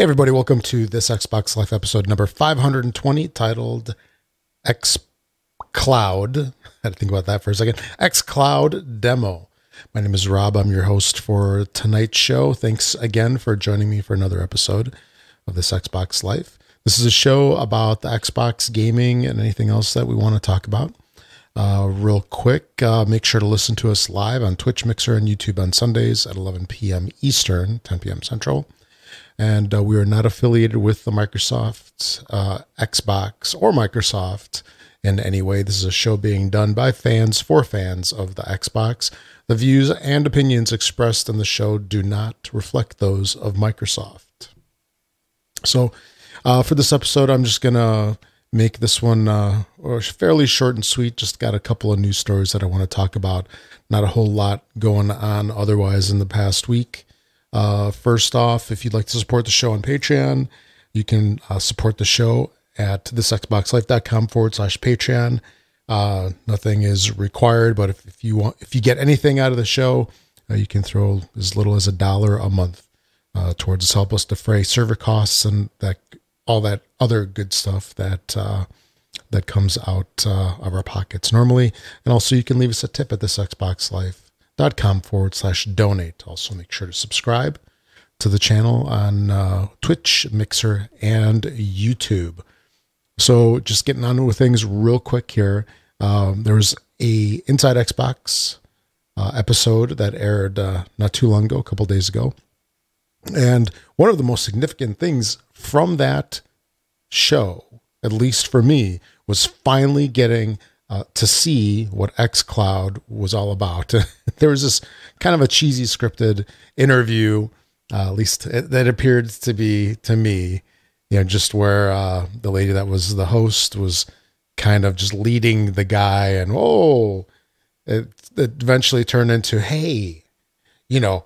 Hey, everybody, welcome to this Xbox Life episode number 520 titled X Cloud. I had to think about that for a second. X Cloud Demo. My name is Rob. I'm your host for tonight's show. Thanks again for joining me for another episode of this Xbox Life. This is a show about the Xbox gaming and anything else that we want to talk about. Uh, real quick, uh, make sure to listen to us live on Twitch, Mixer, and YouTube on Sundays at 11 p.m. Eastern, 10 p.m. Central and uh, we are not affiliated with the Microsoft uh, Xbox or Microsoft in any way. This is a show being done by fans for fans of the Xbox. The views and opinions expressed in the show do not reflect those of Microsoft. So, uh, for this episode, I'm just gonna make this one uh, fairly short and sweet. Just got a couple of news stories that I want to talk about. Not a whole lot going on otherwise in the past week. Uh, first off, if you'd like to support the show on Patreon, you can uh, support the show at thisxboxlife.com forward slash Patreon. Uh, nothing is required, but if, if you want, if you get anything out of the show, uh, you can throw as little as a dollar a month uh, towards help us defray server costs and that all that other good stuff that uh, that comes out uh, of our pockets normally. And also, you can leave us a tip at this Xbox Life com forward slash donate. Also, make sure to subscribe to the channel on uh, Twitch, Mixer, and YouTube. So, just getting on with things real quick here. Um, there was a Inside Xbox uh, episode that aired uh, not too long ago, a couple days ago. And one of the most significant things from that show, at least for me, was finally getting uh, to see what xCloud was all about. there was this kind of a cheesy scripted interview, uh, at least it, that appeared to be to me, you know, just where uh, the lady that was the host was kind of just leading the guy, and oh, it, it eventually turned into, hey, you know,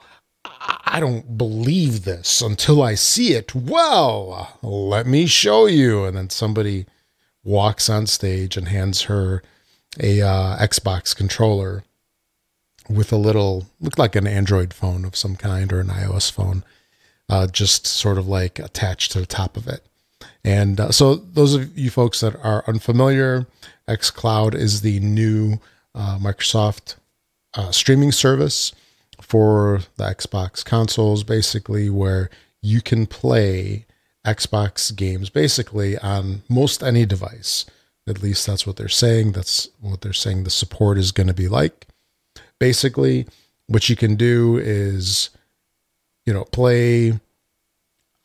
I don't believe this until I see it. Well, let me show you. And then somebody walks on stage and hands her a uh, Xbox controller with a little looked like an Android phone of some kind or an iOS phone, uh, just sort of like attached to the top of it. And uh, so, those of you folks that are unfamiliar, xCloud is the new uh, Microsoft uh, streaming service for the Xbox consoles, basically, where you can play Xbox games basically on most any device. At least that's what they're saying. That's what they're saying the support is going to be like. Basically, what you can do is, you know, play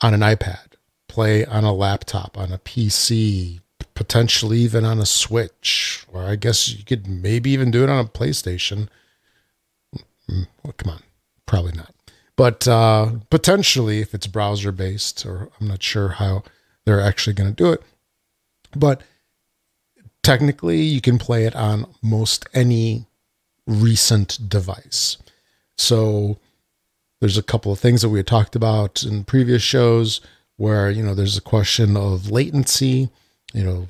on an iPad, play on a laptop, on a PC, potentially even on a Switch, or I guess you could maybe even do it on a PlayStation. Mm, well, come on, probably not. But uh, potentially, if it's browser based, or I'm not sure how they're actually going to do it. But technically you can play it on most any recent device. So there's a couple of things that we had talked about in previous shows where, you know, there's a question of latency, you know,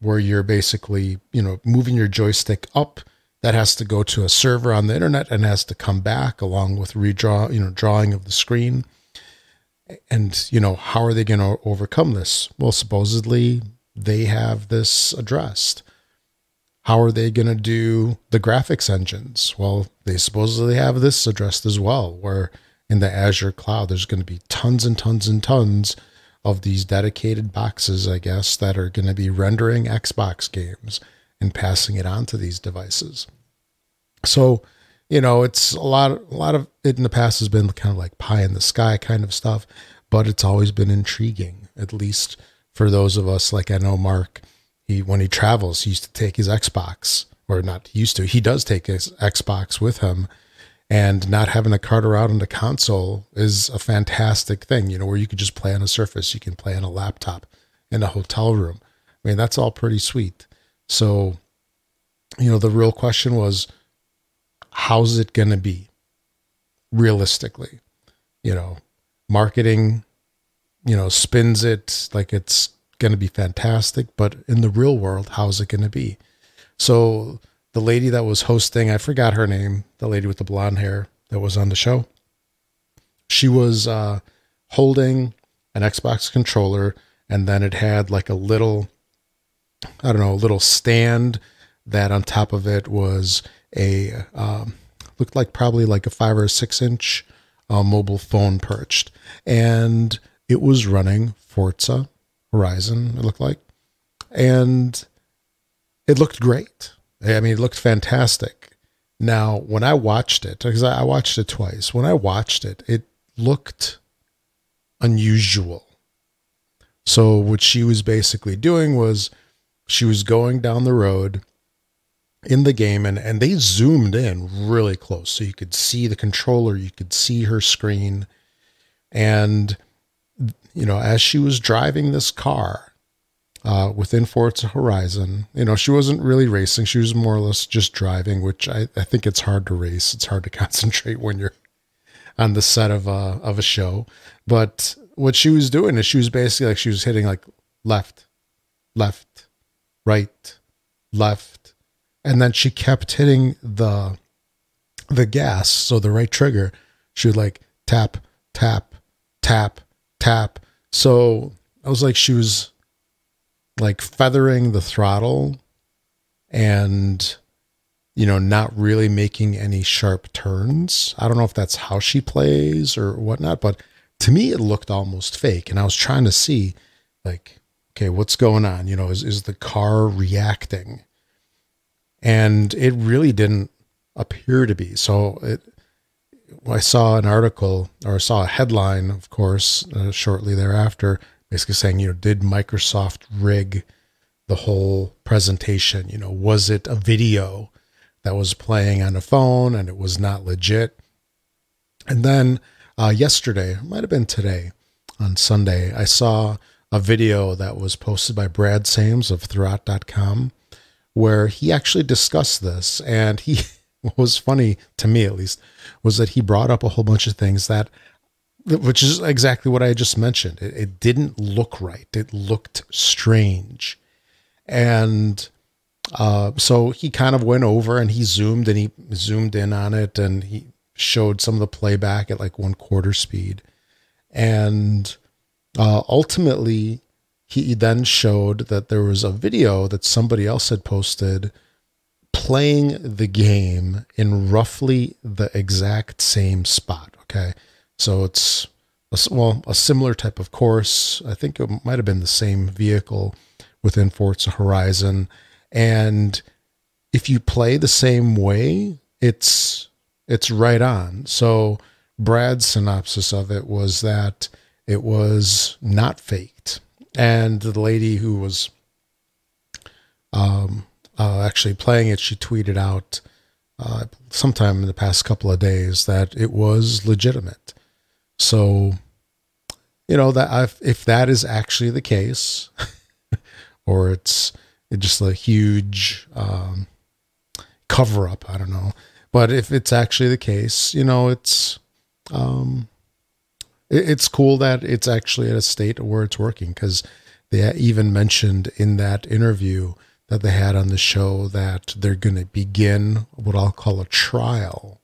where you're basically, you know, moving your joystick up that has to go to a server on the internet and has to come back along with redraw, you know, drawing of the screen. And, you know, how are they going to overcome this? Well, supposedly they have this addressed. How are they going to do the graphics engines? Well, they supposedly have this addressed as well, where in the Azure cloud, there's going to be tons and tons and tons of these dedicated boxes, I guess, that are going to be rendering Xbox games and passing it on to these devices. So, you know, it's a lot, a lot of it in the past has been kind of like pie in the sky kind of stuff, but it's always been intriguing, at least for those of us like I know Mark, he when he travels, he used to take his Xbox or not used to. He does take his Xbox with him and not having a cart around on the console is a fantastic thing, you know, where you could just play on a surface, you can play on a laptop in a hotel room. I mean, that's all pretty sweet. So, you know, the real question was how's it going to be realistically? You know, marketing you know, spins it like it's going to be fantastic, but in the real world, how's it going to be? So the lady that was hosting, I forgot her name, the lady with the blonde hair that was on the show. She was uh, holding an Xbox controller, and then it had like a little, I don't know, a little stand that on top of it was a um, looked like probably like a five or six inch uh, mobile phone perched, and it was running Forza Horizon. It looked like, and it looked great. I mean, it looked fantastic. Now, when I watched it, because I watched it twice, when I watched it, it looked unusual. So, what she was basically doing was she was going down the road in the game and, and they zoomed in really close. So you could see the controller, you could see her screen. And, you know, as she was driving this car uh, within Forza Horizon, you know, she wasn't really racing. She was more or less just driving, which I, I think it's hard to race. It's hard to concentrate when you're on the set of a, of a show. But what she was doing is she was basically like she was hitting like left, left, right, left, and then she kept hitting the the gas, so the right trigger. She would like tap, tap, tap, tap. So I was like, she was like feathering the throttle and you know, not really making any sharp turns. I don't know if that's how she plays or whatnot, but to me, it looked almost fake. And I was trying to see, like, okay, what's going on? You know, is, is the car reacting? And it really didn't appear to be. So it, I saw an article or saw a headline, of course, uh, shortly thereafter, basically saying, you know, did Microsoft rig the whole presentation? You know, was it a video? that was playing on a phone and it was not legit. And then uh, yesterday, might have been today, on Sunday, I saw a video that was posted by Brad Sams of Thurrott.com where he actually discussed this. And he, what was funny to me at least, was that he brought up a whole bunch of things that, which is exactly what I just mentioned. It, it didn't look right, it looked strange. And uh, so he kind of went over and he zoomed and he zoomed in on it and he showed some of the playback at like one quarter speed. And uh, ultimately, he then showed that there was a video that somebody else had posted playing the game in roughly the exact same spot. Okay. So it's, a, well, a similar type of course. I think it might have been the same vehicle within Forza Horizon and if you play the same way, it's it's right on. So Brad's synopsis of it was that it was not faked, and the lady who was um, uh, actually playing it, she tweeted out uh, sometime in the past couple of days that it was legitimate. So, you know that if that is actually the case, or it's just a huge um, cover up. I don't know, but if it's actually the case, you know, it's um, it, it's cool that it's actually at a state where it's working because they even mentioned in that interview that they had on the show that they're going to begin what I'll call a trial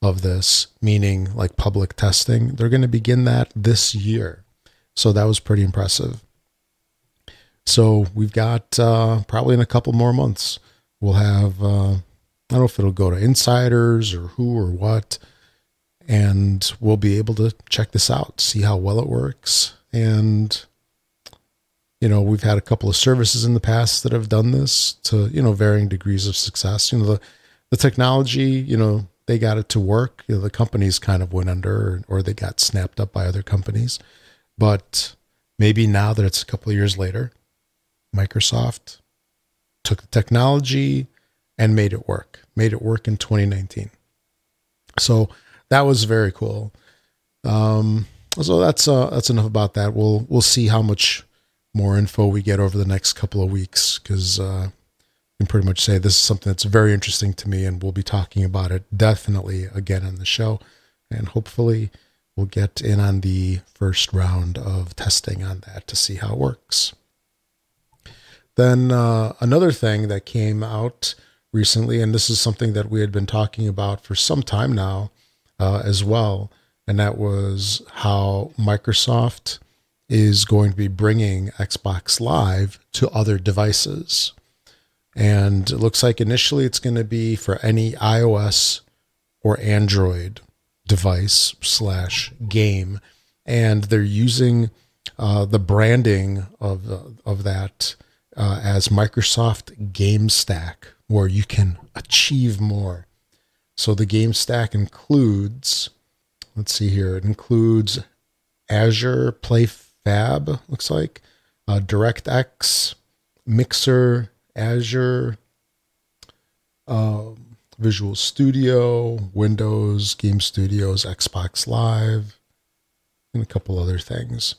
of this, meaning like public testing. They're going to begin that this year. So that was pretty impressive. So we've got uh, probably in a couple more months, we'll have, uh, I don't know if it'll go to insiders or who or what, and we'll be able to check this out, see how well it works. And, you know, we've had a couple of services in the past that have done this to, you know, varying degrees of success. You know, the, the technology, you know, they got it to work. You know, the companies kind of went under or, or they got snapped up by other companies. But maybe now that it's a couple of years later, Microsoft took the technology and made it work, made it work in 2019. So that was very cool. Um, so that's uh, that's enough about that. We'll we'll see how much more info we get over the next couple of weeks because uh, can pretty much say this is something that's very interesting to me, and we'll be talking about it definitely again on the show, and hopefully we'll get in on the first round of testing on that to see how it works. Then uh, another thing that came out recently, and this is something that we had been talking about for some time now uh, as well, and that was how Microsoft is going to be bringing Xbox Live to other devices. And it looks like initially it's going to be for any iOS or Android device slash game. And they're using uh, the branding of, of that uh, as Microsoft Game Stack, where you can achieve more. So the Game Stack includes, let's see here, it includes Azure Play Fab, looks like, uh, DirectX, Mixer, Azure, um, Visual Studio, Windows, Game Studios, Xbox Live, and a couple other things.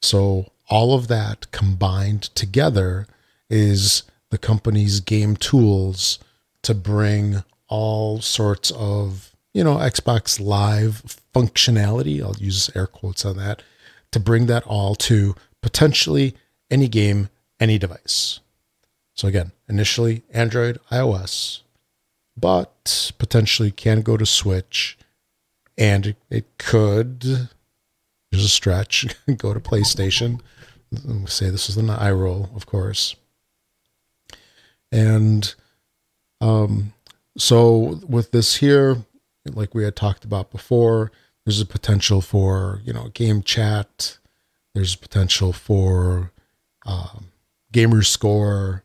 So all of that combined together is the company's game tools to bring all sorts of, you know, Xbox Live functionality. I'll use air quotes on that to bring that all to potentially any game, any device. So again, initially Android, iOS, but potentially can go to Switch and it could, there's a stretch, go to PlayStation. Say this is an eye roll, of course. And um, so with this here, like we had talked about before, there's a potential for you know game chat. There's potential for um, gamer score,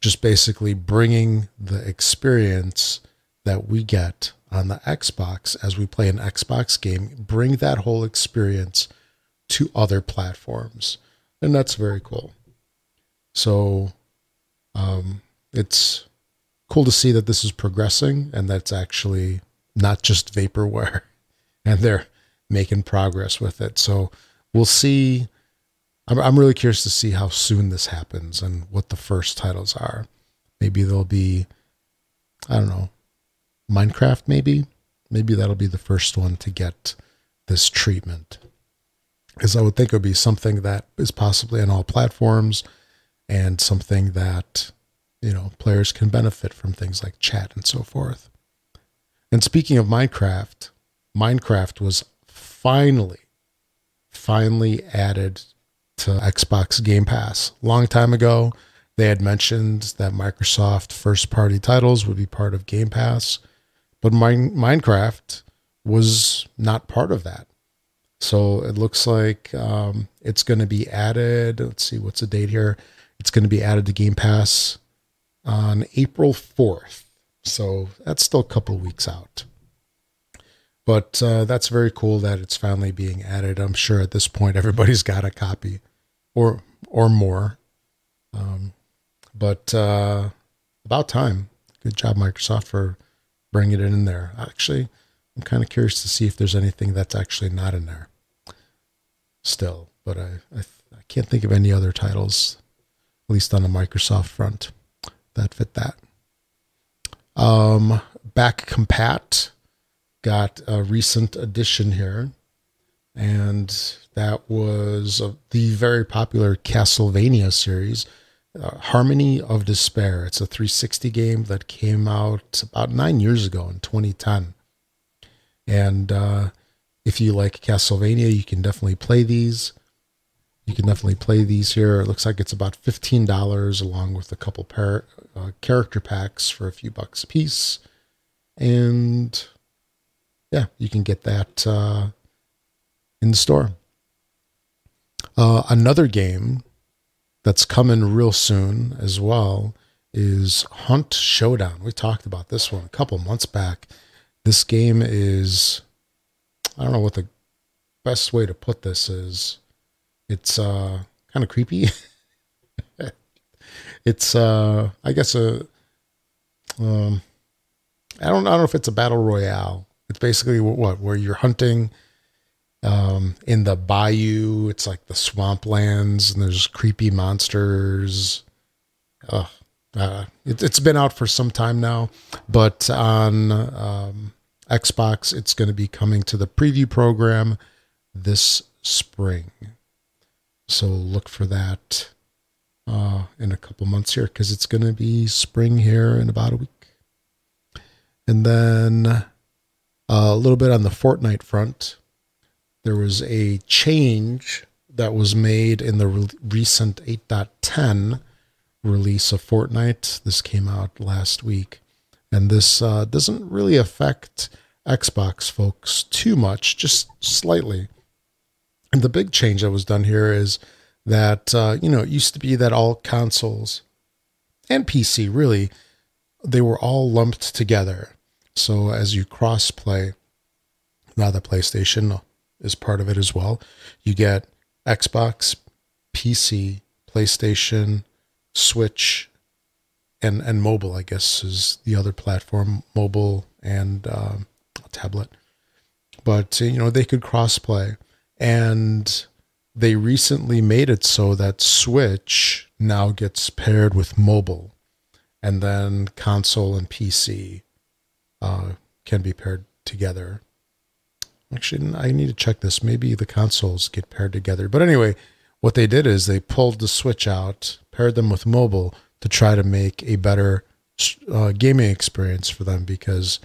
just basically bringing the experience that we get on the Xbox as we play an Xbox game, bring that whole experience to other platforms. And that's very cool. So um, it's cool to see that this is progressing and that's actually not just vaporware and they're making progress with it. So we'll see. I'm, I'm really curious to see how soon this happens and what the first titles are. Maybe there'll be, I don't know, Minecraft, maybe. Maybe that'll be the first one to get this treatment. Because I would think it would be something that is possibly on all platforms and something that you know, players can benefit from things like chat and so forth. And speaking of Minecraft, Minecraft was finally, finally added to Xbox Game Pass. Long time ago, they had mentioned that Microsoft first party titles would be part of Game Pass, but Minecraft was not part of that. So it looks like um, it's going to be added. Let's see, what's the date here? It's going to be added to Game Pass on April 4th. So that's still a couple weeks out. But uh, that's very cool that it's finally being added. I'm sure at this point everybody's got a copy or or more. Um, but uh, about time. Good job, Microsoft, for bringing it in there. Actually, I'm kind of curious to see if there's anything that's actually not in there still. But I, I, I can't think of any other titles, at least on the Microsoft front that fit that. Um, Back Compat got a recent addition here, and that was uh, the very popular Castlevania series, uh, Harmony of Despair. It's a 360 game that came out about nine years ago in 2010. And uh, if you like Castlevania, you can definitely play these you can definitely play these here. It looks like it's about $15 along with a couple pair, uh, character packs for a few bucks a piece. And yeah, you can get that uh, in the store. Uh, another game that's coming real soon as well is Hunt Showdown. We talked about this one a couple months back. This game is, I don't know what the best way to put this is it's uh, kind of creepy. it's uh, I guess a um, I don't I don't know if it's a battle royale. It's basically what where you're hunting um, in the bayou. It's like the swamplands, and there's creepy monsters. Uh, it, has been out for some time now, but on um, Xbox, it's going to be coming to the preview program this spring. So look for that uh, in a couple months here because it's going to be spring here in about a week. And then a little bit on the Fortnite front. There was a change that was made in the re- recent 8.10 release of Fortnite. This came out last week. And this uh, doesn't really affect Xbox folks too much, just slightly. And the big change that was done here is that, uh, you know, it used to be that all consoles and PC really, they were all lumped together. So as you cross play, now the PlayStation is part of it as well, you get Xbox, PC, PlayStation, Switch, and and mobile. I guess is the other platform, mobile and uh, tablet. But you know they could cross play, and they recently made it so that Switch now gets paired with mobile, and then console and PC uh, can be paired together. Actually, I need to check this. Maybe the consoles get paired together. But anyway, what they did is they pulled the Switch out, paired them with mobile to try to make a better uh, gaming experience for them because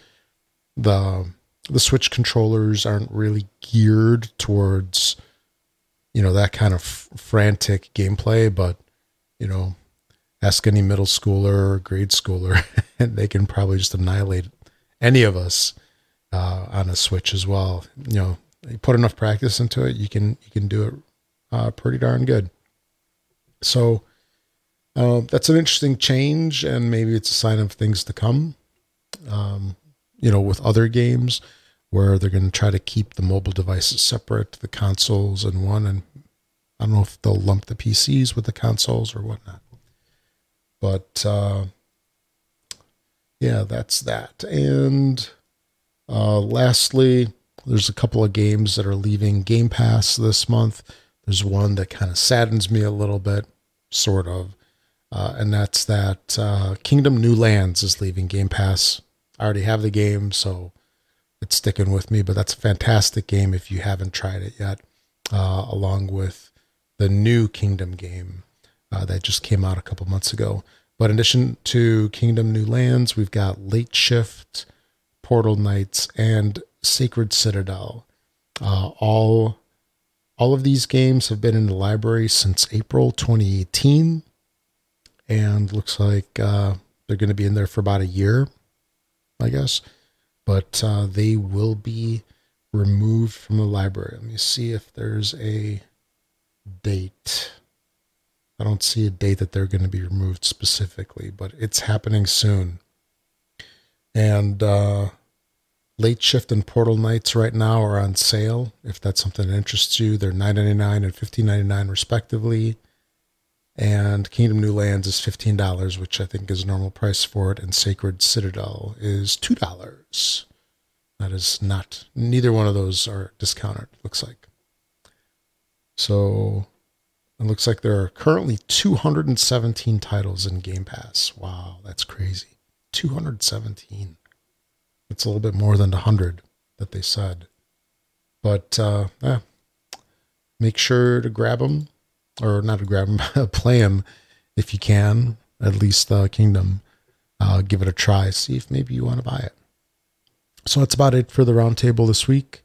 the the Switch controllers aren't really geared towards you know that kind of frantic gameplay. But you know, ask any middle schooler or grade schooler, and they can probably just annihilate any of us uh, on a Switch as well. You know, you put enough practice into it, you can you can do it uh, pretty darn good. So uh, that's an interesting change, and maybe it's a sign of things to come. Um, you know, with other games where they're going to try to keep the mobile devices separate, the consoles in one, and I don't know if they'll lump the PCs with the consoles or whatnot. But uh, yeah, that's that. And uh, lastly, there's a couple of games that are leaving Game Pass this month. There's one that kind of saddens me a little bit, sort of, uh, and that's that uh, Kingdom New Lands is leaving Game Pass. I already have the game, so it's sticking with me. But that's a fantastic game if you haven't tried it yet, uh, along with the new Kingdom game uh, that just came out a couple months ago. But in addition to Kingdom New Lands, we've got Late Shift, Portal Knights, and Sacred Citadel. Uh, all all of these games have been in the library since April 2018, and looks like uh, they're going to be in there for about a year, I guess. But uh, they will be removed from the library. Let me see if there's a date. I don't see a date that they're going to be removed specifically, but it's happening soon. And uh, Late Shift and Portal Knights right now are on sale. If that's something that interests you, they're $9.99 and $15.99 respectively. And Kingdom New Lands is $15, which I think is normal price for it. And Sacred Citadel is $2. That is not, neither one of those are discounted, looks like. So it looks like there are currently 217 titles in Game Pass. Wow, that's crazy. 217. It's a little bit more than 100 that they said. But uh, yeah, make sure to grab them, or not to grab them, play them if you can, at least uh, Kingdom. Uh, give it a try, see if maybe you want to buy it. So that's about it for the roundtable this week.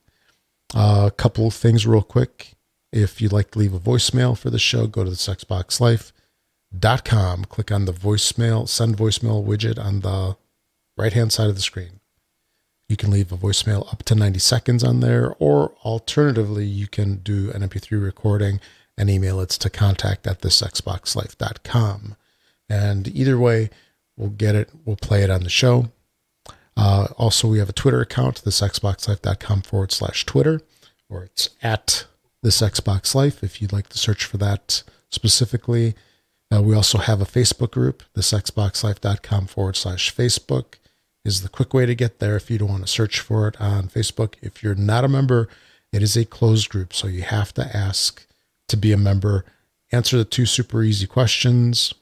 Uh, a couple things real quick. If you'd like to leave a voicemail for the show, go to thisxboxlife.com, click on the voicemail, send voicemail widget on the right hand side of the screen. You can leave a voicemail up to 90 seconds on there, or alternatively, you can do an MP3 recording and email it to contact at thisxboxlife.com. And either way, we'll get it, we'll play it on the show. Uh, also, we have a Twitter account, thisxboxlife.com forward slash Twitter, or it's at thisxboxlife if you'd like to search for that specifically. Uh, we also have a Facebook group, thisxboxlife.com forward slash Facebook is the quick way to get there if you don't want to search for it on Facebook. If you're not a member, it is a closed group, so you have to ask to be a member. Answer the two super easy questions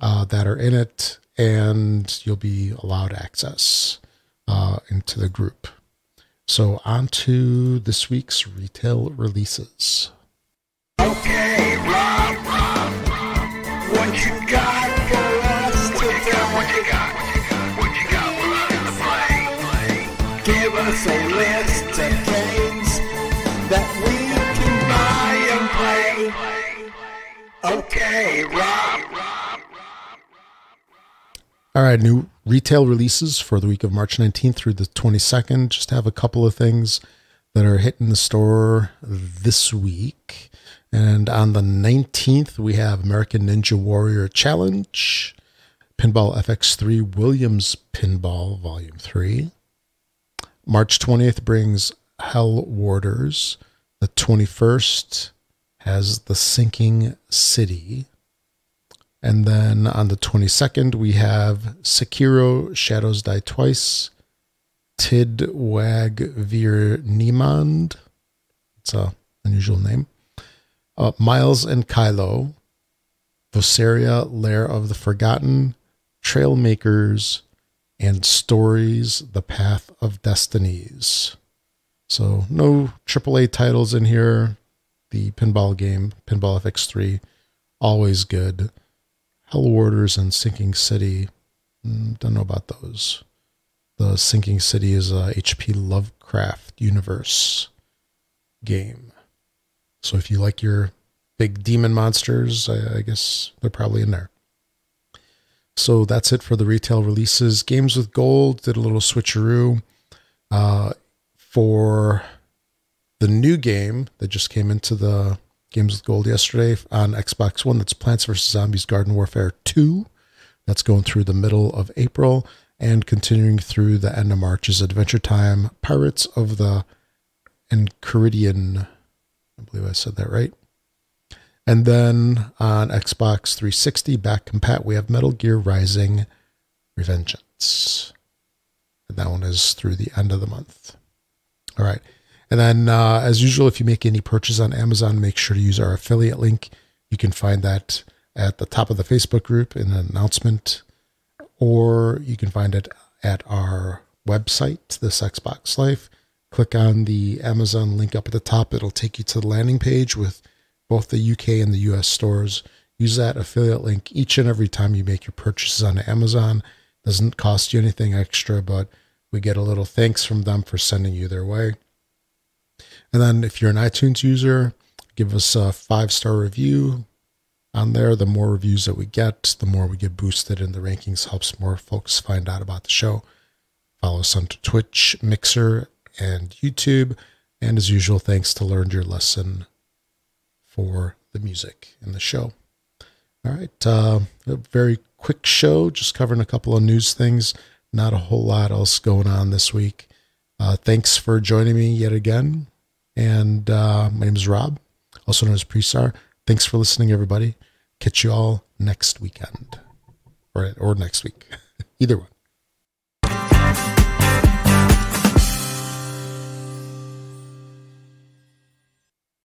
uh, that are in it, and you'll be allowed access uh, into the group. So, on to this week's retail releases. Okay, Rob, Rob, what you got for us today? What you got? us a list of games that we can buy and play. Okay, Rob. All right, new retail releases for the week of March 19th through the 22nd. Just have a couple of things that are hitting the store this week. And on the 19th, we have American Ninja Warrior Challenge, Pinball FX3 Williams Pinball Volume 3. March 20th brings Hell Warders. The 21st has The Sinking City. And then on the 22nd, we have Sekiro Shadows Die Twice, Tyd Wag Vir Niemand. It's a unusual name. Uh, Miles and Kilo, Vosaria Lair of the Forgotten, Trailmakers, and Stories The Path of Destinies. So no AAA titles in here. The pinball game, Pinball FX3, always good. Hell Warders and Sinking City. Mm, don't know about those. The Sinking City is a HP Lovecraft universe game. So if you like your big demon monsters, I, I guess they're probably in there. So that's it for the retail releases. Games with Gold did a little switcheroo uh, for the new game that just came into the Games with Gold yesterday on Xbox One. That's Plants vs. Zombies Garden Warfare 2. That's going through the middle of April and continuing through the end of March is Adventure Time Pirates of the Enchiridion. I believe I said that right. And then on Xbox 360 back compat, we have Metal Gear Rising Revengeance. And that one is through the end of the month. All right. And then, uh, as usual, if you make any purchase on Amazon, make sure to use our affiliate link. You can find that at the top of the Facebook group in an announcement, or you can find it at our website, This Xbox Life. Click on the Amazon link up at the top. It'll take you to the landing page with both the UK and the US stores. Use that affiliate link each and every time you make your purchases on Amazon. Doesn't cost you anything extra, but we get a little thanks from them for sending you their way. And then if you're an iTunes user, give us a five star review on there. The more reviews that we get, the more we get boosted in the rankings, helps more folks find out about the show. Follow us on Twitch, Mixer, and YouTube. And as usual, thanks to Learned Your Lesson for the music in the show. All right. Uh, a very quick show, just covering a couple of news things. Not a whole lot else going on this week. Uh, thanks for joining me yet again. And uh, my name is Rob, also known as Presar. Thanks for listening, everybody. Catch you all next weekend or, or next week. Either one.